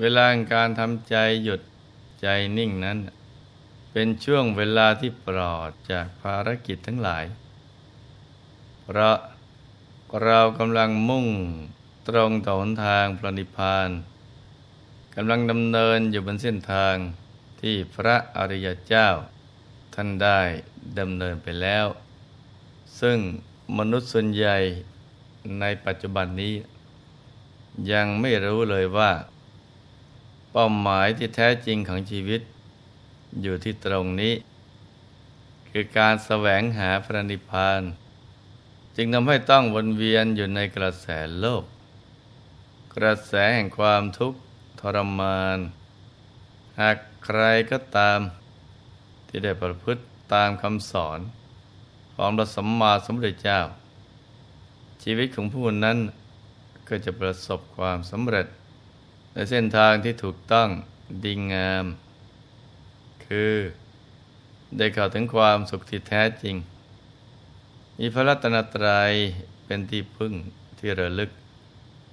เวลาการทำใจหยุดใจนิ่งนั้น เป็นช่วงเวลาที่ปลอดจากภารกิจทั้งหลาย เพราะเรากำลังมุ่งตรงต่อหนทางพระนิพพานกำลังดำเนินอยู่บนเส้นทางที่พระอริยเจ้า ท่านได้ดำเนินไปแล้ว ซึ่งมนุษย์ส่วนใหญ่ในปัจจุบันนี้ ยังไม่รู้เลยว่า เป้าหมายที่แท้จริงของชีวิต อยู่ที่ตรงนี้ คือการแสวงหาพระนิพพาน จึงทำให้ต้องวนเวียนอยู่ในกระแสโลก กระแสแห่งความทุกข์ทรมาน หากใครก็ตาม ที่ได้ประพฤติตามคำสอน ของพระสัมมาสัมพุทธเจ้า ชีวิตของผู้นั้นก็จะประสบความสำเร็จ ในเส้นทางที่ถูกต้องดีงาม คือ ได้เข้าถึงความสุขที่แท้จริง มีพระรัตนตรัยเป็นที่พึ่งที่ระลึก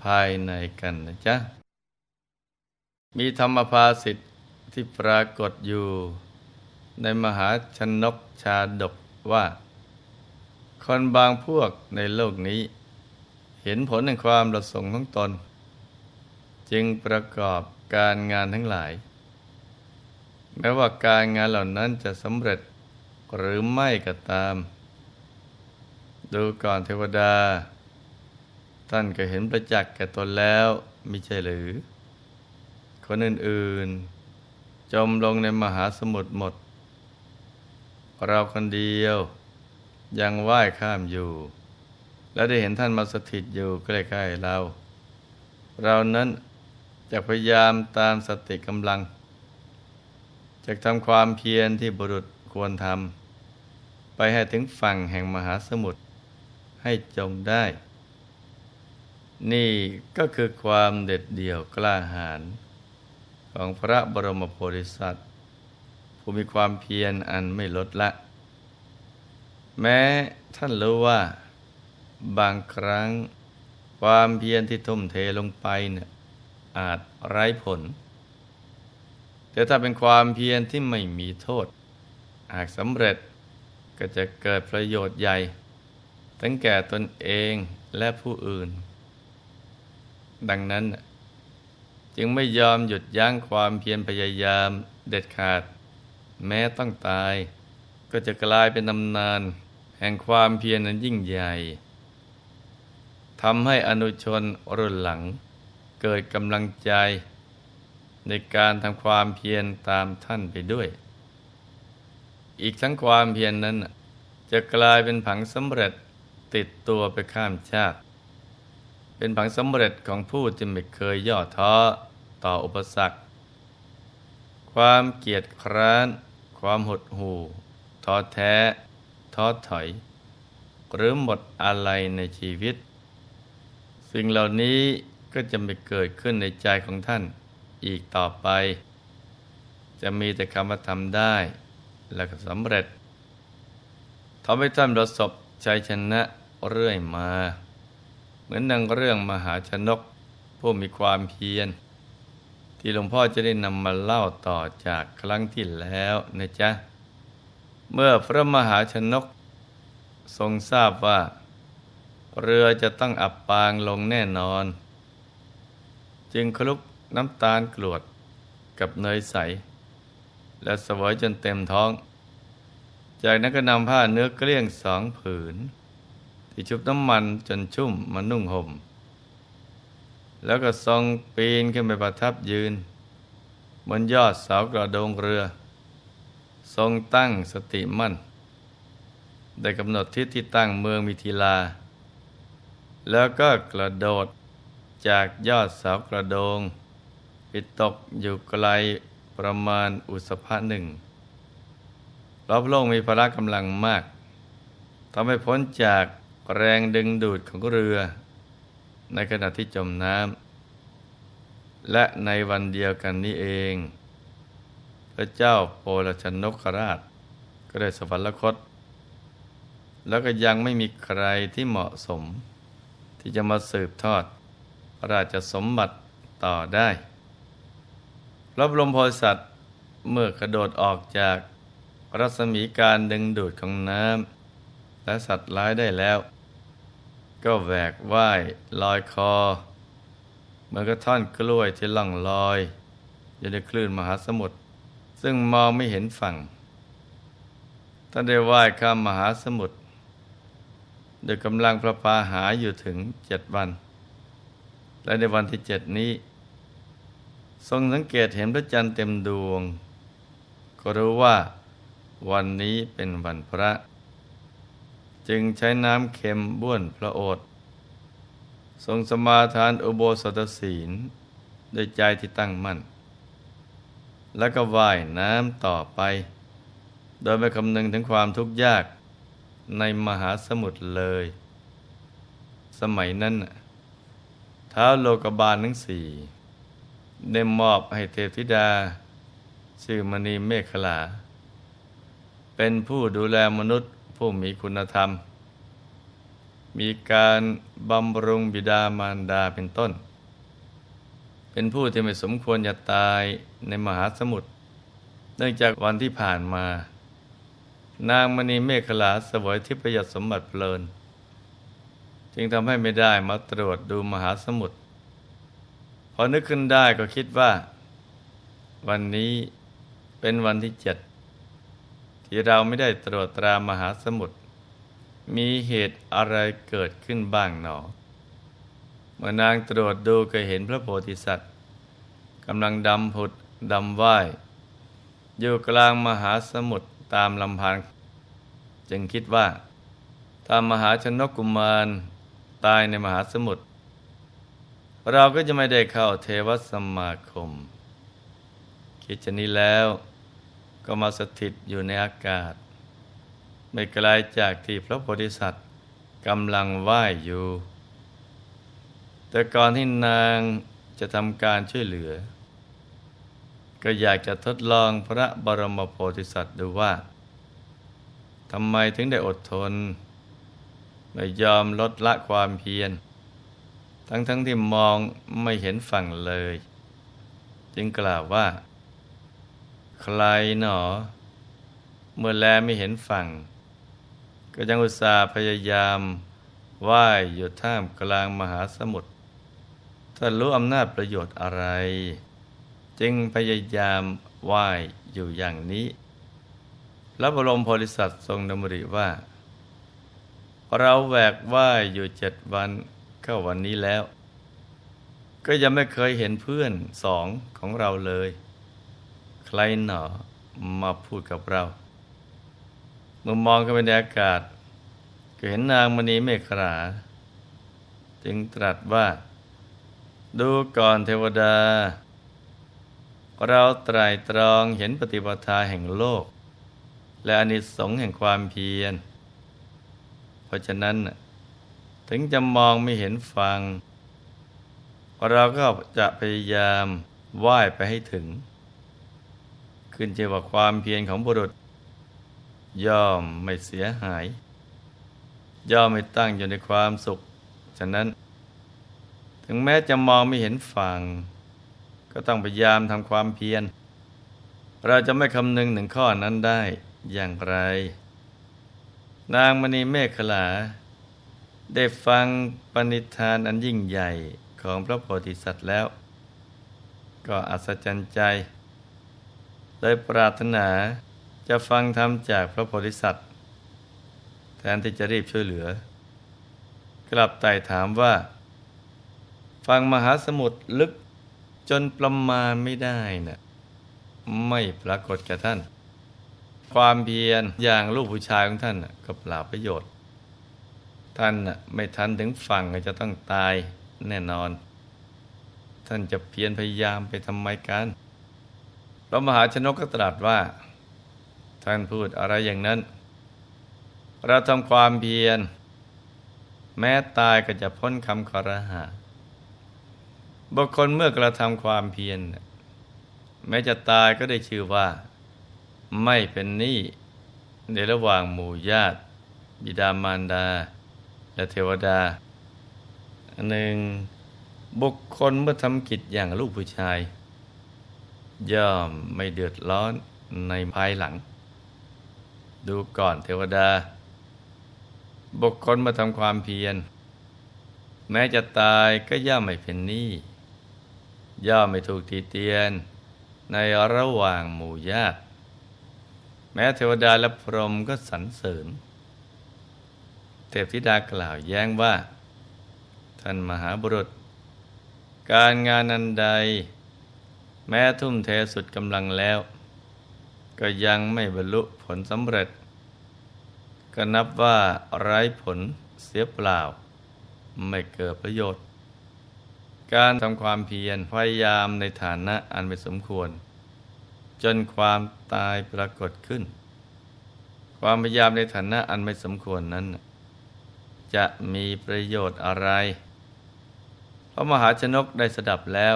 ภายในกันนะจ๊ะ มีธรรมภาสิทธิ์ที่ปรากฏอยู่ ในมหาชนกชาดกว่า คนบางพวกในโลกนี้ เห็นผลในความประสงค์ของตน จึงประกอบการงานทั้งหลาย แม้ว่าการงานเหล่านั้นจะสำเร็จหรือไม่ก็ตาม ดูก่อนเทวดา ท่านก็เห็นประจักษ์แก่ตนแล้วมิใช่หรือ คนอื่นๆ จมลงในมหาสมุทรหมด เราคนเดียวยังว่ายข้ามอยู่ และได้เห็นท่านมาสถิตอยู่ใกล้ๆเรา เรานั้น จะพยายามตามสติกำลังจะทำความเพียรที่บุรุษควรทำไปให้ถึงฝั่งแห่งมหาสมุทรให้จงได้ นี่ก็คือความเด็ดเดี่ยวกล้าหาญของพระบรมโพธิสัตว์ผู้มีความเพียรอันไม่ลดละ แม้ท่านรู้ว่า บางครั้งความเพียรที่ทุ่มเทลงไปเนี่ย อาจไร้ผล แต่ถ้าเป็นความเพียรที่ไม่มีโทษ หากสำเร็จก็จะเกิดประโยชน์ใหญ่ ทั้งแก่ตนเองและผู้อื่น ดังนั้น จึงไม่ยอมหยุดยั้งความเพียรพยายามเด็ดขาด แม้ต้องตาย ก็จะกลายเป็นตำนาน แห่งความเพียรนั้นยิ่งใหญ่ทำให้อนุชนรุ่นหลัง เกิดกำลังใจ ในการทำความเพียรตามท่านไปด้วย อีกทั้งความเพียรนนั้น จะกลายเป็นผังสำเร็จติดตัวไปข้ามชาติ เป็นผังสำเร็จของผู้ที่ไม่เคยย่อท้อต่ออุปสรรค ความเกียจคร้าน ความหดหู่ท้อแท้ ท้อถอย หรือหมดอะไรในชีวิต สิ่งเหล่านี้ ก็จะไม่เกิดขึ้นในใจของท่านอีกต่อไป จะมีแต่คำว่าทำได้ และก็สำเร็จทำให้ท่านประสบชัยชนะเรื่อยมา เหมือนนังเรื่องมหาชนกผู้มีความเพียร ที่หลวงพ่อจะได้นำมาเล่าต่อจากครั้งที่แล้วนะจ๊ะ เมื่อพระมหาชนก ทรงทราบว่า เรือจะต้องอับปางลงแน่นอน จึงคลุกน้ำตาลกรวดกับเนยใส และสวยจนเต็มท้อง จากนั้นก็นำผ้าเนื้อเกลี้ยงสองผืน ที่ชุบน้ำมันจนชุ่มมานุ่งห่ม แล้วก็ทรงปีนขึ้นไปประทับยืนบนยอดเสากระโดงเรือ ทรงตั้งสติมั่น ได้กำหนดทิศที่ตั้งเมืองมิถิลา แล้วก็กระโดด จากยอดเสากระโดงไปตกอยู่ไกลประมาณอุสภะหนึ่งรอบโลกมีพละกำลังมากทำให้พ้นจากแรงดึงดูดของเรือ ในขณะที่จมน้ำและในวันเดียวกันนี้เอง พระเจ้าโพลชนกราช ก็ได้สวรรคต แล้วก็ยังไม่มีใครที่เหมาะสม ที่จะมาสืบทอด ราชสมบัติต่อได้พระบรมโพธิสัตว์เมื่อกระโดดออกจากรัศมีการดึงดูดของน้ำและสัตว์ร้ายได้แล้ว ก็แหวกว่ายลอยคอเหมือนกับท่อนกล้วยที่ล่องลอย อยู่ในคลื่นมหาสมุทรซึ่งมองไม่เห็นฝั่งท่านได้ว่ายข้ามมหาสมุทรโดยกำลังประปาหาอยู่ถึงเจ็ดวัน และในวันที่เจ็ดนี้ ทรงสังเกตเห็นพระจันทร์เต็มดวง ก็รู้ว่าวันนี้เป็นวันพระ จึงใช้น้ำเค็มบ้วนพระโอษฐ์ทรงสมาทานอุโบสถศีลด้วยใจที่ตั้งมั่น แล้วก็ว่ายน้ำต่อไป โดยไม่คำนึงถึงความทุกข์ยากในมหาสมุทรเลย สมัยนั้น ท้าโลกบาลทั้งสี่ได้มอบให้เทพธิดา ชื่อมณีเมฆลา เป็นผู้ดูแลมนุษย์ผู้มีคุณธรรม มีการบำรุงบิดามารดาเป็นต้น เป็นผู้ที่ไม่สมควรจะตายในมหาสมุทรเนื่องจากวันที่ผ่านมา นางมณีเมฆลาสวยทิพยสมบัติเพลิน จึงทำให้ไม่ได้มาตรวจดูมหาสมุทรพอนึกขึ้นได้ก็คิดว่า วันนี้เป็นวันที่เจ็ดที่เราไม่ได้ตรวจตรามหาสมุทรมีเหตุอะไรเกิดขึ้นบ้างหนอ เมื่อนางตรวจดูก็เห็นพระโพธิสัตว์กำลังดำผุดดำว่าย อยู่กลางมหาสมุทรตามลำพังจึงคิดว่าถ้ามหาชนกกุมาร ตายในมหาสมุทรเราก็จะไม่ได้เข้าเทวสมาคม คิดจะนี้แล้วก็มาสถิตอยู่ในอากาศ ไม่ไกลาจากที่พระโพธิสัตว์กำลังว่ายอยู่ แต่ก่อนที่นางจะทำการช่วยเหลือ ก็อยากจะทดลองพระบรมโพธิสัตว์ดูว่าทำไมถึงได้อดทน ไม่ยอมลดละความเพียร ทั้งๆทที่มองไม่เห็นฝั่งเลย จึงกล่าวว่า ใครหนอ เมื่อแลไม่เห็นฝั่ง ก็ยังอุตส่าห์พยายามว่ายอยู่ท่ามกลางมหาสมุทรถ้ารู้อำนาจประโยชน์อะไร จึงพยายามว่ายอยู่อย่างนี้พระบรมโพธิสัตว์ทรงดำริว่า เราแหวกว่ายอยู่เจ็ดวันเข้าวันนี้แล้ว ก็ยังไม่เคยเห็นเพื่อนสองของเราเลย ใครหนอมาพูดกับเรา เมื่อมองเข้าไปในอากาศ ก็เห็นนางมณีเมฆรา จึงตรัสว่า ดูก่อนเทวดา เราไตรตรองเห็นปฏิปทาแห่งโลก และอนิสงส์แห่งความเพียร เพราะฉะนั้น ถึงจะมองไม่เห็นฟัง เราก็จะพยายามว่ายไปให้ถึง ขึ้นเจว่าความเพียรของบุรุษ ย่อมไม่เสียหาย ย่อมไม่ตั้งอยู่ในความสุข ฉะนั้น ถึงแม้จะมองไม่เห็นฝั่ง ก็ต้องพยายามทำความเพียรเราจะไม่คำนึงหนึ่งข้อนั้นได้อย่างไร นางมณีเมฆขลา ได้ฟังปณิธานอันยิ่งใหญ่ของพระโพธิสัตว์แล้ว ก็อัศจรรย์ใจ เลยปรารถนาจะฟังธรรมจากพระโพธิสัตว์ แทนที่จะรีบช่วยเหลือ กลับไต่ถามว่า ฟังมหาสมุทรลึกจนประมาณไม่ได้นะ่ะไม่ปรากฏแก่ท่าน ความเพียรอย่างลูกผู้ชายของท่านก็เปล่าประโยชน์ ท่านไม่ทันถึงฝั่งจะต้องตายแน่นอน ท่านจะเพียรพยายามไปทำไมกันพระมหาชนกก็ตรัสว่า ท่านพูดอะไรอย่างนั้น เราทำความเพียร แม้ตายก็จะพ้นคำคอรหาบุคคลเมื่อกระทำความเพียรแม้จะตายก็ได้ชื่อว่า ไม่เป็นหนี้ในระหว่างหมู่ญาติ บิดามารดา และเทวดาหนึ่งบุคคลเมื่อทำกิจอย่างลูกผู้ชาย ย่อมไม่เดือดร้อนในภายหลัง ดูก่อนเทวดา บุคคลมาทำความเพียร แม้จะตายก็ย่อมไม่เป็นหนี้ย่อมไม่ถูกตีเตียน ในระหว่างหมู่ญาติ แม้เทวดาและพรหมก็สรรเสริญ เทพธิดากล่าวแย้งว่า ท่านมหาบุรุษ การงานอันใด แม้ทุ่มเทสุดกำลังแล้ว ก็ยังไม่บรรลุผลสำเร็จ ก็นับว่าไร้ผลเสียเปล่า ไม่เกิดประโยชน์ การทำความเพียรพยายามในฐานะอันไม่สมควร จนความตายปรากฏขึ้น ความพยายามในฐานะอันไม่สมควรนั้น จะมีประโยชน์อะไรเพราะมหาชนกได้สดับแล้ว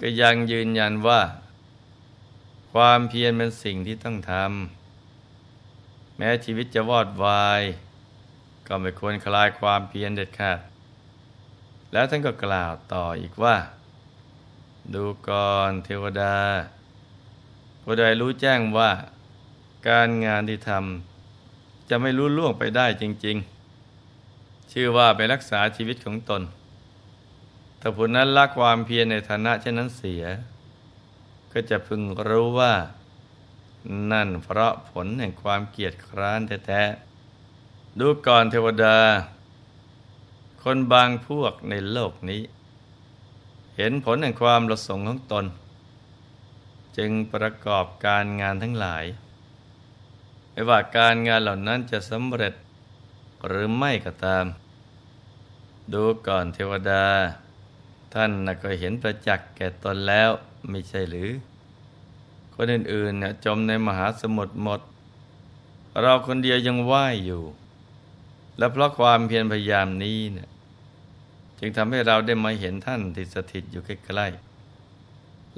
ก็ยังยืนยันว่า ความเพียรเป็นสิ่งที่ต้องทำแม้ชีวิตจะวอดวาย ก็ไม่ควรคลายความเพียรเด็ดขาดแล้วท่านก็กล่าวต่ออีกว่า ดูก่อนเทวดา ผู้ใดรู้แจ้งว่าการงานที่ทำจะไม่รู้ล่วงไปได้จริง ๆ ชื่อว่าไปรักษาชีวิตของตนถ้าผู้นั้นละความเพียรในฐานะเช่นนั้นเสีย ก็จะพึงรู้ว่า นั่นเพราะผลแห่งความเกียจคร้านแท้ๆดูก่อนเทวดา คนบางพวกในโลกนี้ เห็นผลแห่งความประสงค์ของตน จึงประกอบการงานทั้งหลาย ไม่ว่าการงานเหล่านั้นจะสำเร็จหรือไม่ก็ตาม ดูก่อนเทวดา ท่านก็เห็นประจักษ์แก่ตนแล้วไม่ใช่หรือ คนอื่นๆเนี่ยจมในมหาสมุทรหมด เราคนเดียวยังว่ายอยู่ และเพราะความเพียรพยายามนี้เนี่ยจึงทำให้เราได้มาเห็นท่านที่สถิตอยู่ใกล้ๆ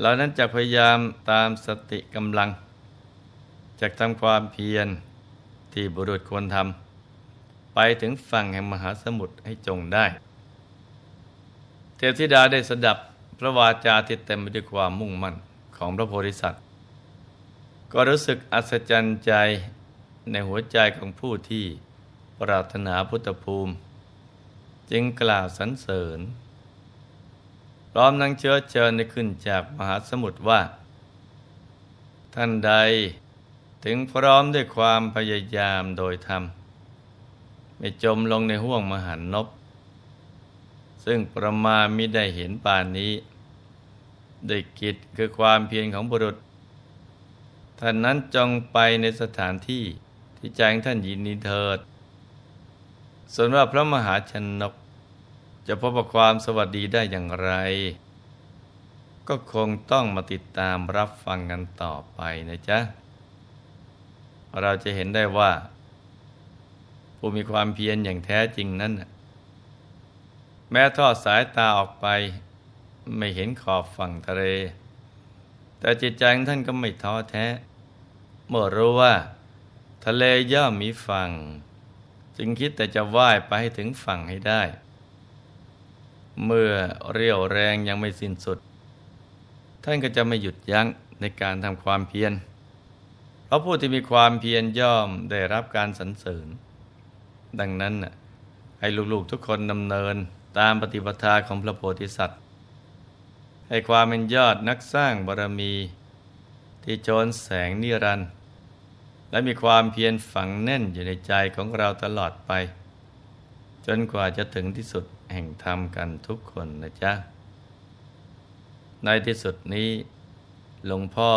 เรานั้นจะพยายามตามสติกำลังจากทำความเพียรที่บุรุษควรทำไปถึงฝั่งแห่งมหาสมุทรให้จงได้ เทพธิดาได้สดับพระวาจาที่เต็มไปด้วยความมุ่งมั่นของพระโพธิสัตว์ ก็รู้สึกอัศจรรย์ใจในหัวใจของผู้ที่ปรารถนาพุทธภูมิ จึงกล่าวสรรเสริญ พร้อมนังเชื้อเชิญได้ขึ้นจากมหาสมุทรว่า ท่านใดถึงพร้อมด้วยความพยายามโดยธรรม ไม่จมลงในห่วงมหันนบซึ่งประมามิได้เห็นป่านนี้ด้วยกิจคือความเพียรของบุรุษ ท่านนั้นจงไปในสถานที่ที่ใจท่านยินดีเถิด ส่วนว่าพระมหาชนก จะพบความสวัสดีได้อย่างไร ก็คงต้องมาติดตามรับฟังกันต่อไปนะจ๊ะ เราจะเห็นได้ว่า ผู้มีความเพียรอย่างแท้จริงนั้น แม้ทอดสายตาออกไป ไม่เห็นขอบฝั่งทะเล แต่จิตใจของท่านก็ไม่ท้อแท้ เมื่อรู้ว่า ทะเลย่อมมีฝั่ง จึงคิดแต่จะว่ายไปให้ถึงฝั่งให้ได้ เมื่อเรี่ยวแรงยังไม่สิ้นสุด ท่านก็จะไม่หยุดยั้งในการทำความเพียร เพราะผู้ที่มีความเพียรย่อมได้รับการสรรเสริญ ดังนั้นให้ลูกๆทุกคนดำเนินตามปฏิปทาของพระโพธิสัตว์ ให้ความเป็นยอดนักสร้างบารมี ที่โจรแสงนิรันดร์และมีความเพียรฝังแน่นอยู่ในใจของเราตลอดไป จนกว่าจะถึงที่สุดแห่งธรรมกันทุกคนนะจ๊ะ ในที่สุดนี้ หลวงพ่อ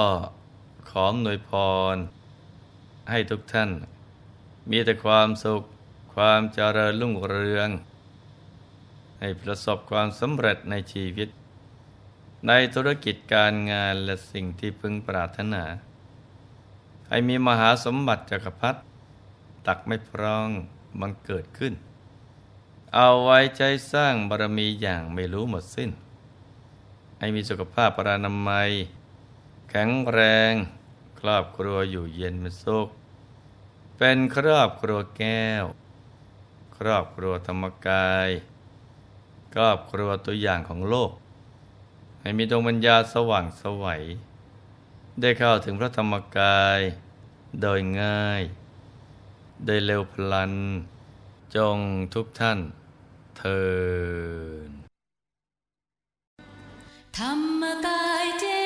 ขอหน่วยพร ให้ทุกท่าน มีแต่ความสุข ความเจริญรุ่งเรือง ให้ประสบความสำเร็จในชีวิต ในธุรกิจการงานและสิ่งที่พึงปรารถนา ให้มีมหาสมบัติจักรพรรดิตักไม่พร้องบังเกิดขึ้น เอาไว้ใช้สร้างบารมีอย่างไม่รู้หมดสิ้น ให้มีสุขภาพปรานามัย แข็งแรง ครอบครัวอยู่เย็นมีสุข เป็นครอบครัวแก้ว ครอบครัวธรรมกาย ครอบครัวตัวอย่างของโลก ให้มีดวงวัญญาสว่างสวัย ได้เข้าถึงพระธรรมกาย โดยง่าย ได้เร็วพลันจงทุกท่าน เทินธรรมกายเจ